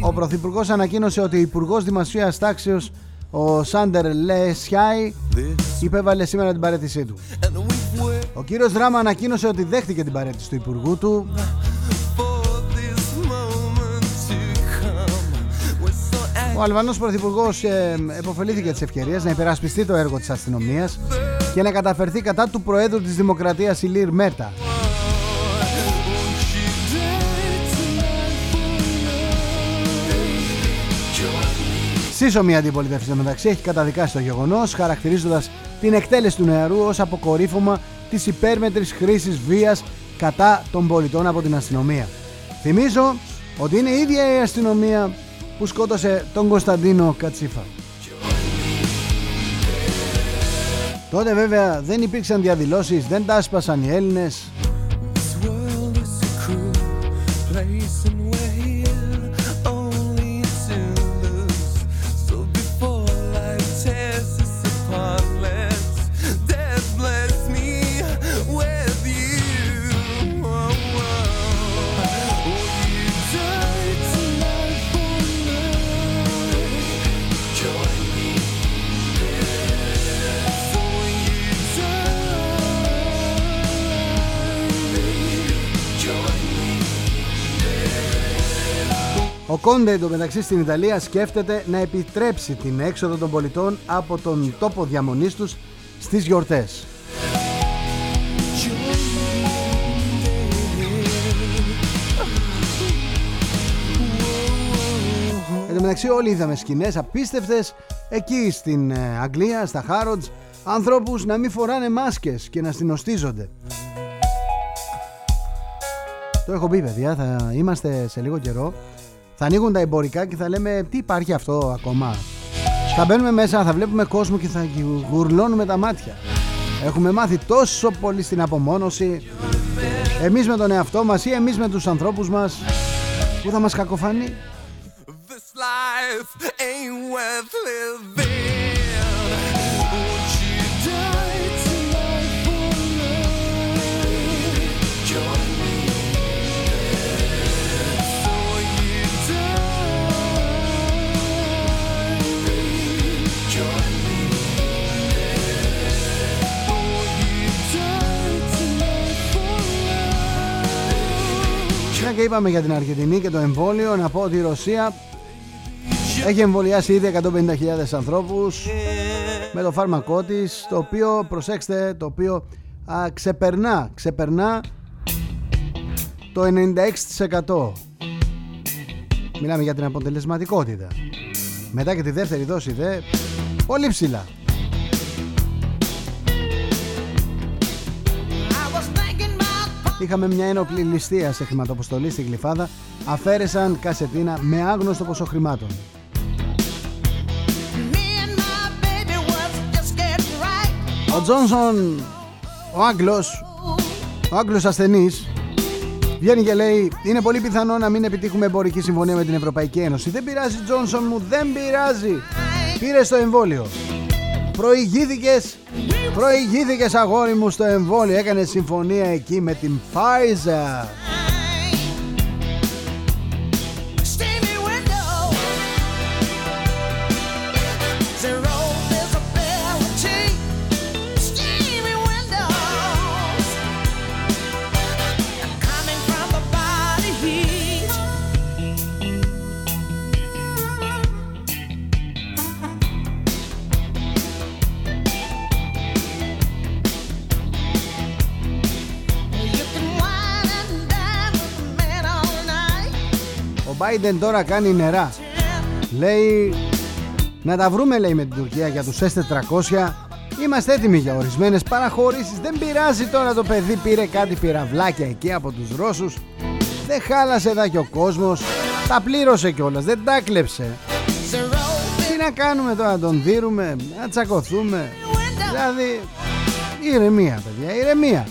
S2: Ο Πρωθυπουργός ανακοίνωσε ότι ο Υπουργός Δημοσίας Τάξεως, ο Σάντερ Λεσιάι, υπέβαλε σήμερα την παρέτησή του. Ο κύριος Δράμα ανακοίνωσε ότι δέχτηκε την παρέτηση του Υπουργού του Ο Αλβανός Πρωθυπουργός ε, επωφελήθηκε της ευκαιρίας να υπερασπιστεί το έργο της αστυνομίας και να καταφερθεί κατά του Προέδρου της Δημοκρατίας Ηλίρ Μέτα. Σύσσωμη αντιπολιτεύση μεταξύ έχει καταδικάσει το γεγονός χαρακτηρίζοντας την εκτέλεση του νεαρού ως αποκορύφωμα της υπέρμετρης χρήσης βίας κατά των πολιτών από την αστυνομία. Θυμίζω ότι είναι η ίδια η αστυνομία που σκότωσε τον Κωνσταντίνο Κατσίφα. Τότε βέβαια δεν υπήρξαν διαδηλώσεις, δεν τα άσπασαν οι Έλληνες. Ο Κόντε εντωμεταξύ στην Ιταλία σκέφτεται να επιτρέψει την έξοδο των πολιτών από τον τόπο διαμονής τους στις γιορτές. Εν τω μεταξύ όλοι είδαμε σκηνές απίστευτες εκεί στην ε, Αγγλία, στα Χάροντς ανθρώπους να μην φοράνε μάσκες και να συνοστίζονται. Το έχω πει παιδιά, θα είμαστε σε λίγο καιρό θα ανοίγουν τα εμπορικά και θα λέμε τι υπάρχει αυτό ακόμα; Θα μπαίνουμε μέσα, θα βλέπουμε κόσμο και θα γουρλώνουμε τα μάτια. Έχουμε μάθει τόσο πολύ στην απομόνωση. Εμείς με τον εαυτό μας ή εμείς με τους ανθρώπους μας που θα μας κακοφανεί; Και είπαμε για την Αργεντινή και το εμβόλιο, να πω ότι η Ρωσία έχει εμβολιάσει ήδη 150.000 ανθρώπους με το φάρμακό της, το οποίο, προσέξτε, το οποίο α, ξεπερνά, ξεπερνά το 96%. Μιλάμε για την αποτελεσματικότητα. Μετά και τη δεύτερη δόση δε, πολύ ψηλά. Είχαμε μια ένοπλη ληστεία σε χρηματοποστολή στη Γλυφάδα. Αφαίρεσαν κασετίνα με άγνωστο ποσό χρημάτων. Ο Τζόνσον, ο Άγγλος, ο Άγγλος ασθενής, βγαίνει και λέει είναι πολύ πιθανό να μην επιτύχουμε εμπορική συμφωνία με την Ευρωπαϊκή Ένωση. Δεν πειράζει Τζόνσον μου, δεν πειράζει. Πήρε το εμβόλιο. Προηγήθηκες Προηγήθηκες αγόρι μου στο εμβόλιο. Έκανες συμφωνία εκεί με την Pfizer Biden τώρα κάνει νερά. Λέει να τα βρούμε λέει με την Τουρκία για τους S400. Είμαστε έτοιμοι για ορισμένες παραχωρήσεις. Δεν πειράζει τώρα το παιδί πήρε κάτι πυραυλάκια εκεί από τους Ρώσους. Δεν χάλασε εδώ και ο κόσμος. Τα πλήρωσε κιόλας, δεν τα κλέψε. Τι να κάνουμε τώρα, να τον δίνουμε, να τσακωθούμε. Δηλαδή ηρεμία παιδιά, ηρεμία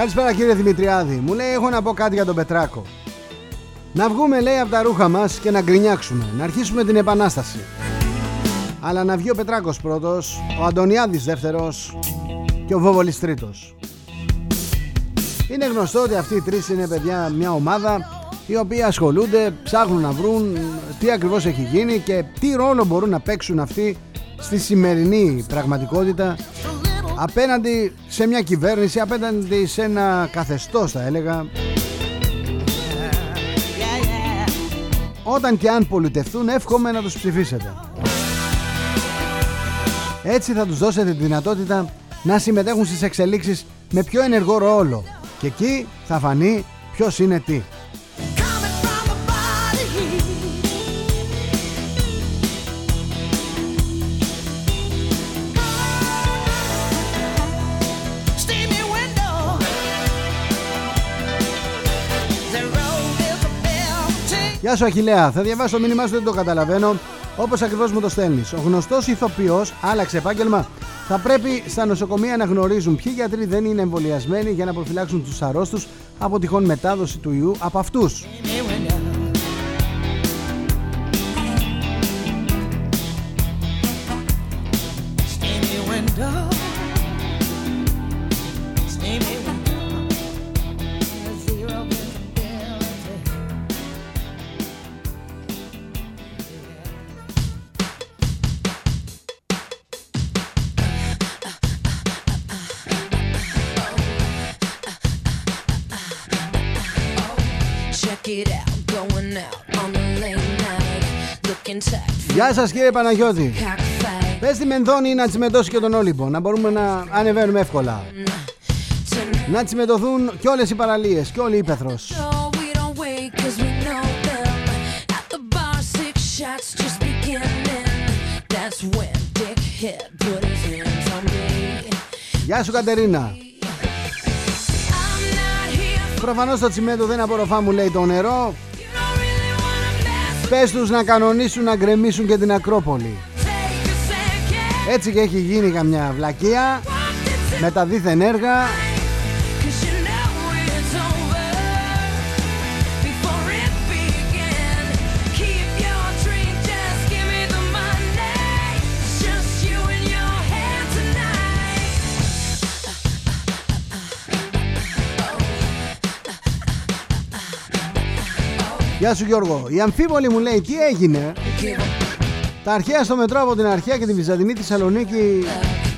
S2: Καλησπέρα κύριε Δημητριάδη. Μου λέει: Έχω να πω κάτι για τον Πετράκο. Να βγούμε, λέει, από τα ρούχα μας και να γκρινιάξουμε. Να αρχίσουμε την επανάσταση. Αλλά να βγει ο Πετράκος πρώτος, ο Αντωνιάδης δεύτερος και ο Βόβολης τρίτος. Είναι γνωστό ότι αυτοί οι τρεις είναι παιδιά μια ομάδα οι οποίοι ασχολούνται, ψάχνουν να βρουν τι ακριβώς έχει γίνει και τι ρόλο μπορούν να παίξουν αυτοί στη σημερινή πραγματικότητα απέναντι σε μια κυβέρνηση, απέναντι σε ένα καθεστώς θα έλεγα όταν και αν πολιτευτούν εύχομαι να τους ψηφίσετε. Έτσι θα τους δώσετε τη δυνατότητα να συμμετέχουν στις εξελίξεις με πιο ενεργό ρόλο και εκεί θα φανεί ποιος είναι τι. Γεια σου Αχιλέα, θα διαβάσω το μήνυμά σου, δεν το καταλαβαίνω. Όπως ακριβώς μου το στέλνεις. Ο γνωστός ηθοποιός άλλαξε επάγγελμα. Θα πρέπει στα νοσοκομεία να γνωρίζουν ποιοι γιατροί δεν είναι εμβολιασμένοι για να προφυλάξουν τους αρρώστους από τυχόν μετάδοση του ιού από αυτούς. Γεια σας κύριε Παναγιώτη. Πες τη Μενδώνη να τσιμεντώσει και τον Όλυμπο Να μπορούμε να ανεβαίνουμε εύκολα. Να τσιμεντωθούν και όλες οι παραλίες Και όλη η Πέθρος Γεια σου Κατερίνα. Προφανώς το τσιμέντο δεν απορροφά μου λέει το νερό Πες τους να κανονίσουν να γκρεμίσουν και την Ακρόπολη. Έτσι και έχει γίνει καμιά βλακεία Με τα δίθεν έργα Γεια σου Γιώργο. Η αμφίβολη μου λέει τι έγινε; Τα αρχαία στο μετρό από την αρχαία και τη Βυζαντινή Θεσσαλονίκη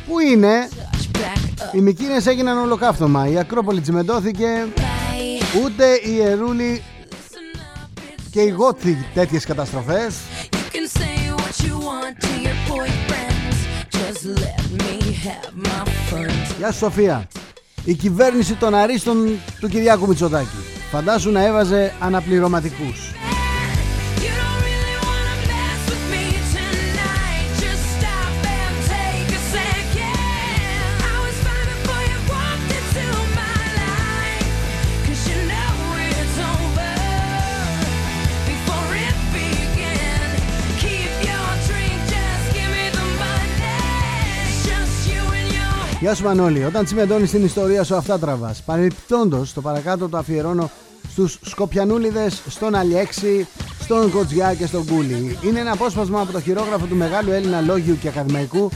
S2: Πού είναι; Οι Μικίνες έγιναν ολοκαύτωμα Η Ακρόπολη τσιμεντώθηκε Ούτε η Ιερούλη Και οι Γότθοι τέτοιες καταστροφές Γεια σου Σοφία Η κυβέρνηση των αρίστων του Κυριάκου Μητσοτάκη Φαντάσου να έβαζε αναπληρωματικούς. Γεια σου Μανώλη, όταν τσιμεντώνεις την ιστορία σου αυτά τραβάς. Παρεπιπτόντως, το παρακάτω το αφιερώνω στους Σκοπιανούλιδες, στον Αλιέξη, στον Κοτζιά και στον Κούλι. Είναι ένα απόσπασμα από το χειρόγραφο του μεγάλου Έλληνα λόγιου και ακαδημαϊκού.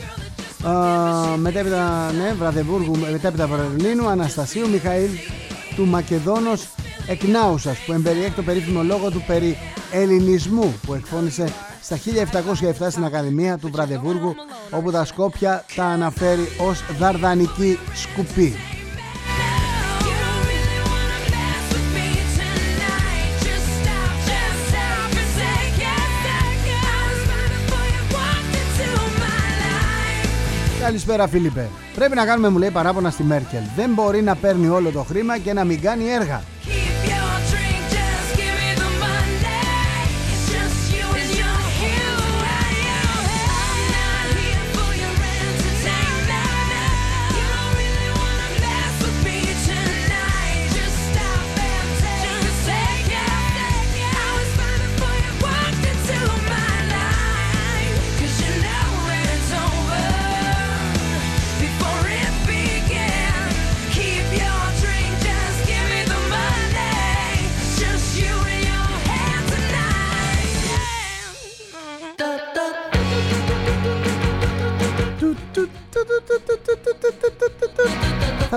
S2: Μετέπειτα, ναι, Βραδεβούργου, μετέπειτα Βερολίνου, Αναστασίου Μιχαήλ του Μακεδόνος Εκνάουσας που εμπεριέχει το περίφημο λόγο του περί ελληνισμού που εκφώνησε στα 1707 στην Ακαδημία του Βραδεβούργου όπου τα Σκόπια τα αναφέρει ως δαρδανική σκουπή. Καλησπέρα Φίλιππε. Πρέπει να κάνουμε μου λέει παράπονα στη Μέρκελ. Δεν μπορεί να παίρνει όλο το χρήμα και να μην κάνει έργα.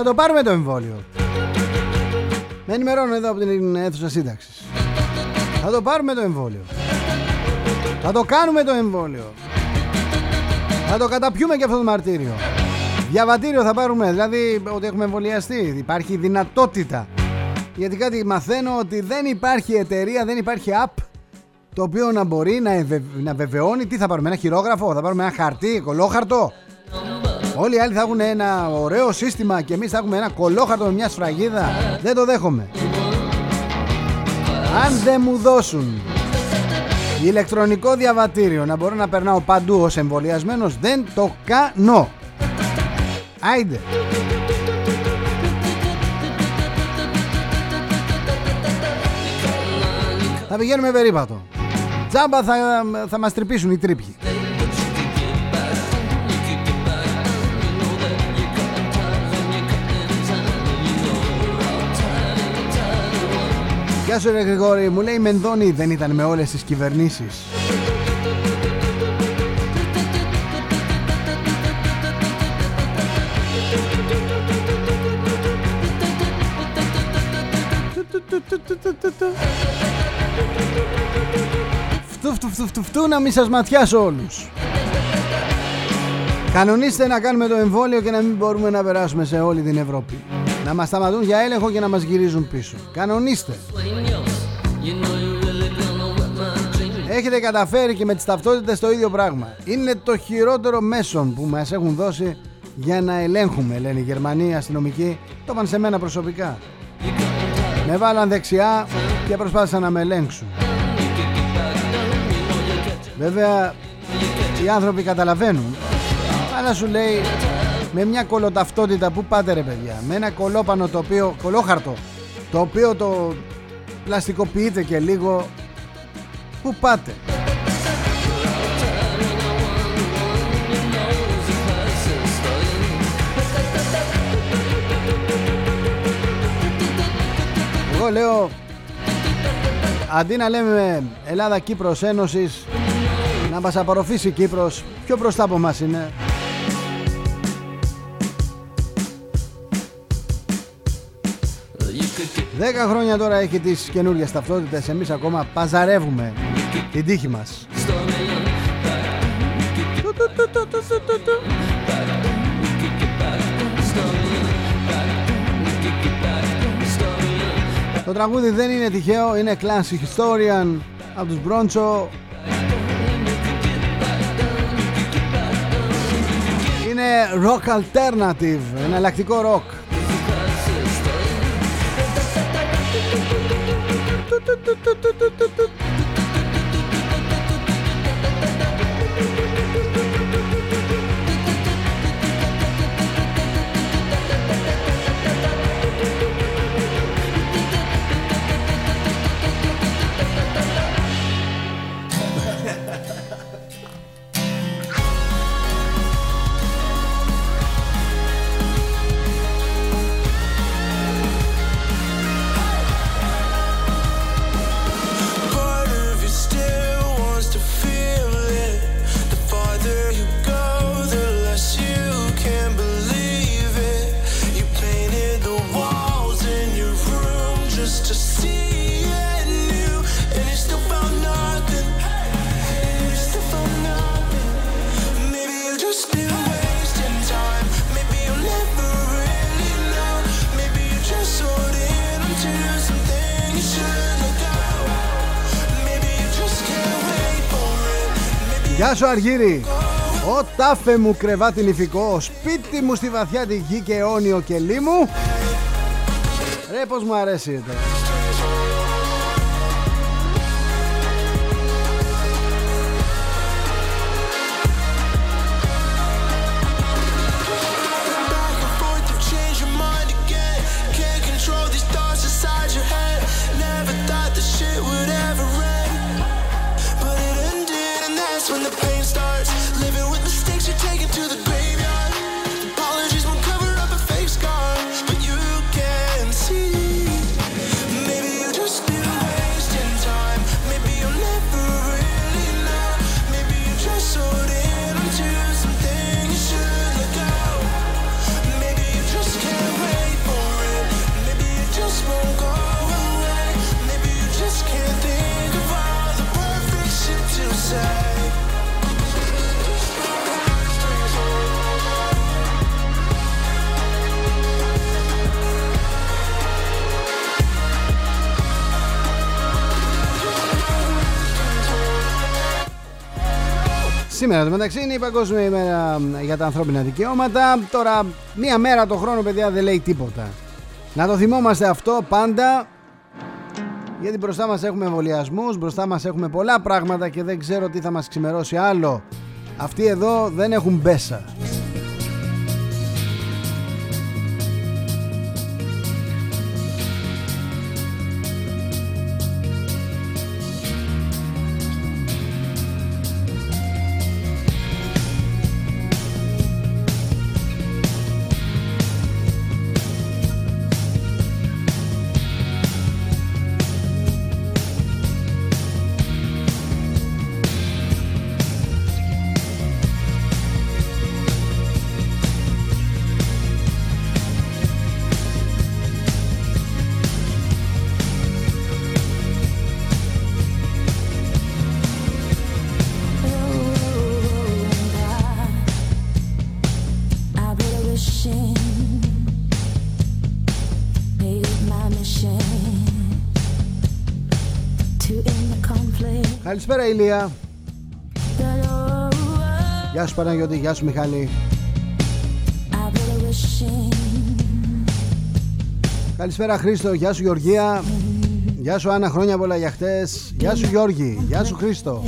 S2: Θα το πάρουμε το εμβόλιο. Με ενημερώνω εδώ από την αίθουσα σύνταξης. Θα το πάρουμε το εμβόλιο. Θα το κάνουμε το εμβόλιο. Θα το καταπιούμε και αυτό το μαρτύριο. Διαβατήριο θα πάρουμε, δηλαδή ότι έχουμε εμβολιαστεί. Υπάρχει δυνατότητα. Γιατί κάτι μαθαίνω ότι δεν υπάρχει εταιρεία, δεν υπάρχει app το οποίο να μπορεί να, να βεβαιώνει τι θα πάρουμε, ένα χειρόγραφο, θα πάρουμε ένα χαρτί, κολόχαρτο. Όλοι οι άλλοι θα έχουν ένα ωραίο σύστημα και εμείς θα έχουμε ένα κολόχαρτο με μια σφραγίδα. Δεν το δέχομαι. Αν δεν μου δώσουν ηλεκτρονικό διαβατήριο να μπορώ να περνάω παντού ως εμβολιασμένος, δεν το κάνω. Άιντε. Θα πηγαίνουμε περίπατο. Τζάμπα θα, θα μας τρυπήσουν οι τρύποι. Σου ρε Γρηγόρη, μου λέει Μενδώνη δεν ήταν με όλες τις κυβερνήσεις. Φτου φτου φτου φτου φτου να μην σας ματιάσω όλους. Κανονίστε να κάνουμε το εμβόλιο και να μην μπορούμε να περάσουμε σε όλη την Ευρώπη. Να μας σταματούν για έλεγχο και να μας γυρίζουν πίσω. Κανονίστε. Έχετε καταφέρει και με τις ταυτότητες το ίδιο πράγμα. Είναι το χειρότερο μέσον που μας έχουν δώσει για να ελέγχουμε, λένε οι Γερμανοί αστυνομικοί. Το είπαν σε μένα προσωπικά. Με βάλαν δεξιά και προσπάθησαν να με ελέγξουν. Βέβαια, οι άνθρωποι καταλαβαίνουν, αλλά σου λέει με μια κολοταυτότητα που πάτε ρε παιδιά με ένα κολόπανο το οποίο κολόχαρτο το οποίο το πλαστικοποιείτε και λίγο που πάτε; Εγώ λέω αντί να λέμε Ελλάδα-Κύπρος Ένωσης να μας απορροφήσει Κύπρος πιο μπροστά από μας είναι Δέκα χρόνια τώρα έχει τις καινούργιες ταυτότητες. Εμείς ακόμα παζαρεύουμε την τύχη μας. Το τραγούδι δεν είναι τυχαίο Είναι Classic Historian Από τους Μπρόντσο. Είναι rock alternative Εναλλακτικό rock 嘟嘟嘟嘟嘟嘟嘟 σου Αργύρι. Ο τάφε μου κρεβάτι νηφικό Σπίτι μου στη βαθιά τη γη και αιώνιο και λίμου Ρε πως μου αρέσει εδώ σήμερα το μεταξύ είναι η Παγκόσμια ημέρα για τα ανθρώπινα δικαιώματα. Τώρα, μία μέρα το χρόνο, παιδιά, δεν λέει τίποτα. Να το θυμόμαστε αυτό πάντα. Γιατί μπροστά μας έχουμε εμβολιασμούς, μπροστά μας έχουμε πολλά πράγματα και δεν ξέρω τι θα μας ξημερώσει άλλο. Αυτοί εδώ δεν έχουν μπέσα. Καλησπέρα Ηλία. Γεια σου Παναγιώτη, γεια σου Μιχάλη. Καλησπέρα Χρήστο, γεια σου Γεωργία. Γεια σου Άννα, χρόνια πολλά για χτες. Γεια σου Γιώργη, γεια σου Χρήστο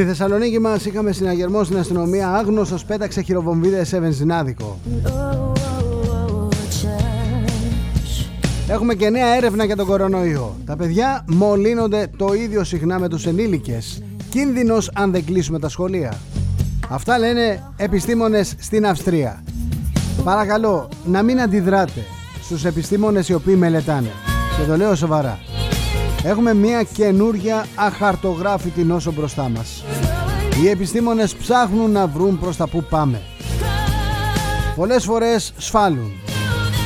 S2: Στη Θεσσαλονίκη μας είχαμε συναγερμό στην αστυνομία. Άγνωστος πέταξε χειροβομβίδες σε βενζινάδικο. Έχουμε και νέα έρευνα για τον κορονοϊό. Τα παιδιά μολύνονται το ίδιο συχνά με τους ενήλικες. Κίνδυνος αν δεν κλείσουμε τα σχολεία. Αυτά λένε επιστήμονες στην Αυστρία. Παρακαλώ να μην αντιδράτε στους επιστήμονες οι οποίοι μελετάνε. Και το λέω σοβαρά. Έχουμε μια καινούρια αχαρτογράφητη νόσο μπροστά μας. Οι επιστήμονες ψάχνουν να βρουν προς τα που πάμε. Πολλές φορές σφάλουν.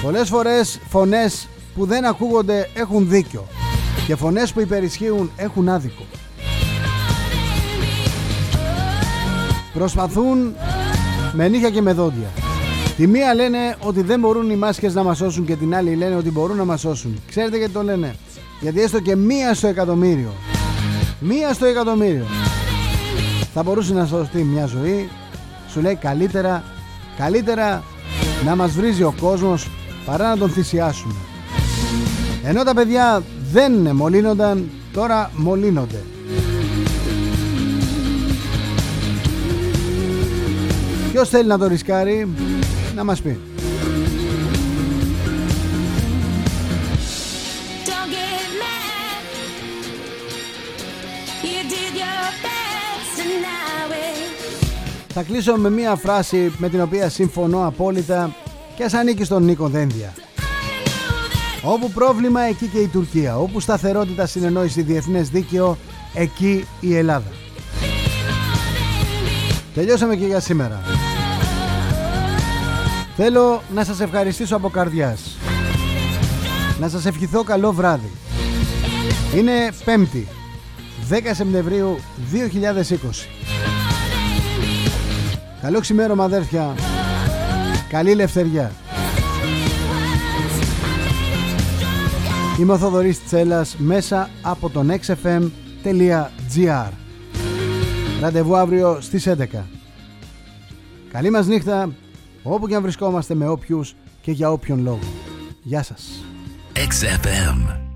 S2: Πολλές φορές φωνές που δεν ακούγονται έχουν δίκιο. Και φωνές που υπερισχύουν έχουν άδικο. Προσπαθούν με νύχια και με δόντια. Τη μία λένε ότι δεν μπορούν οι μάσκες να μας σώσουν και την άλλη λένε ότι μπορούν να μας σώσουν. Ξέρετε γιατί το λένε; Γιατί έστω και μία στο εκατομμύριο Μία στο εκατομμύριο Θα μπορούσε να σωστεί μια ζωή Σου λέει καλύτερα Καλύτερα να μας βρίζει ο κόσμος Παρά να τον θυσιάσουμε. Ενώ τα παιδιά δεν μολύνονταν Τώρα μολύνονται. Ποιος θέλει να το ρισκάρει Να μας πει Θα κλείσω με μία φράση με την οποία συμφωνώ απόλυτα και ας ανήκει στον Νίκο Δένδια. Όπου πρόβλημα εκεί και η Τουρκία, όπου σταθερότητα συνεννόηση διεθνές δίκαιο εκεί η Ελλάδα. Τελειώσαμε και για σήμερα. Θέλω να σας ευχαριστήσω από καρδιάς. Να σας ευχηθώ καλό βράδυ. Είναι 5η, 10 Σεπτεμβρίου 2020. Καλό ξημέρωμα αδέρφια. Καλή ελευθεριά Είμαι ο Θοδωρής Τσέλας μέσα από τον xfm.gr Ραντεβού αύριο στις 11 Καλή μας νύχτα όπου και αν βρισκόμαστε με όποιους και για όποιον λόγο. Γεια σας. XFM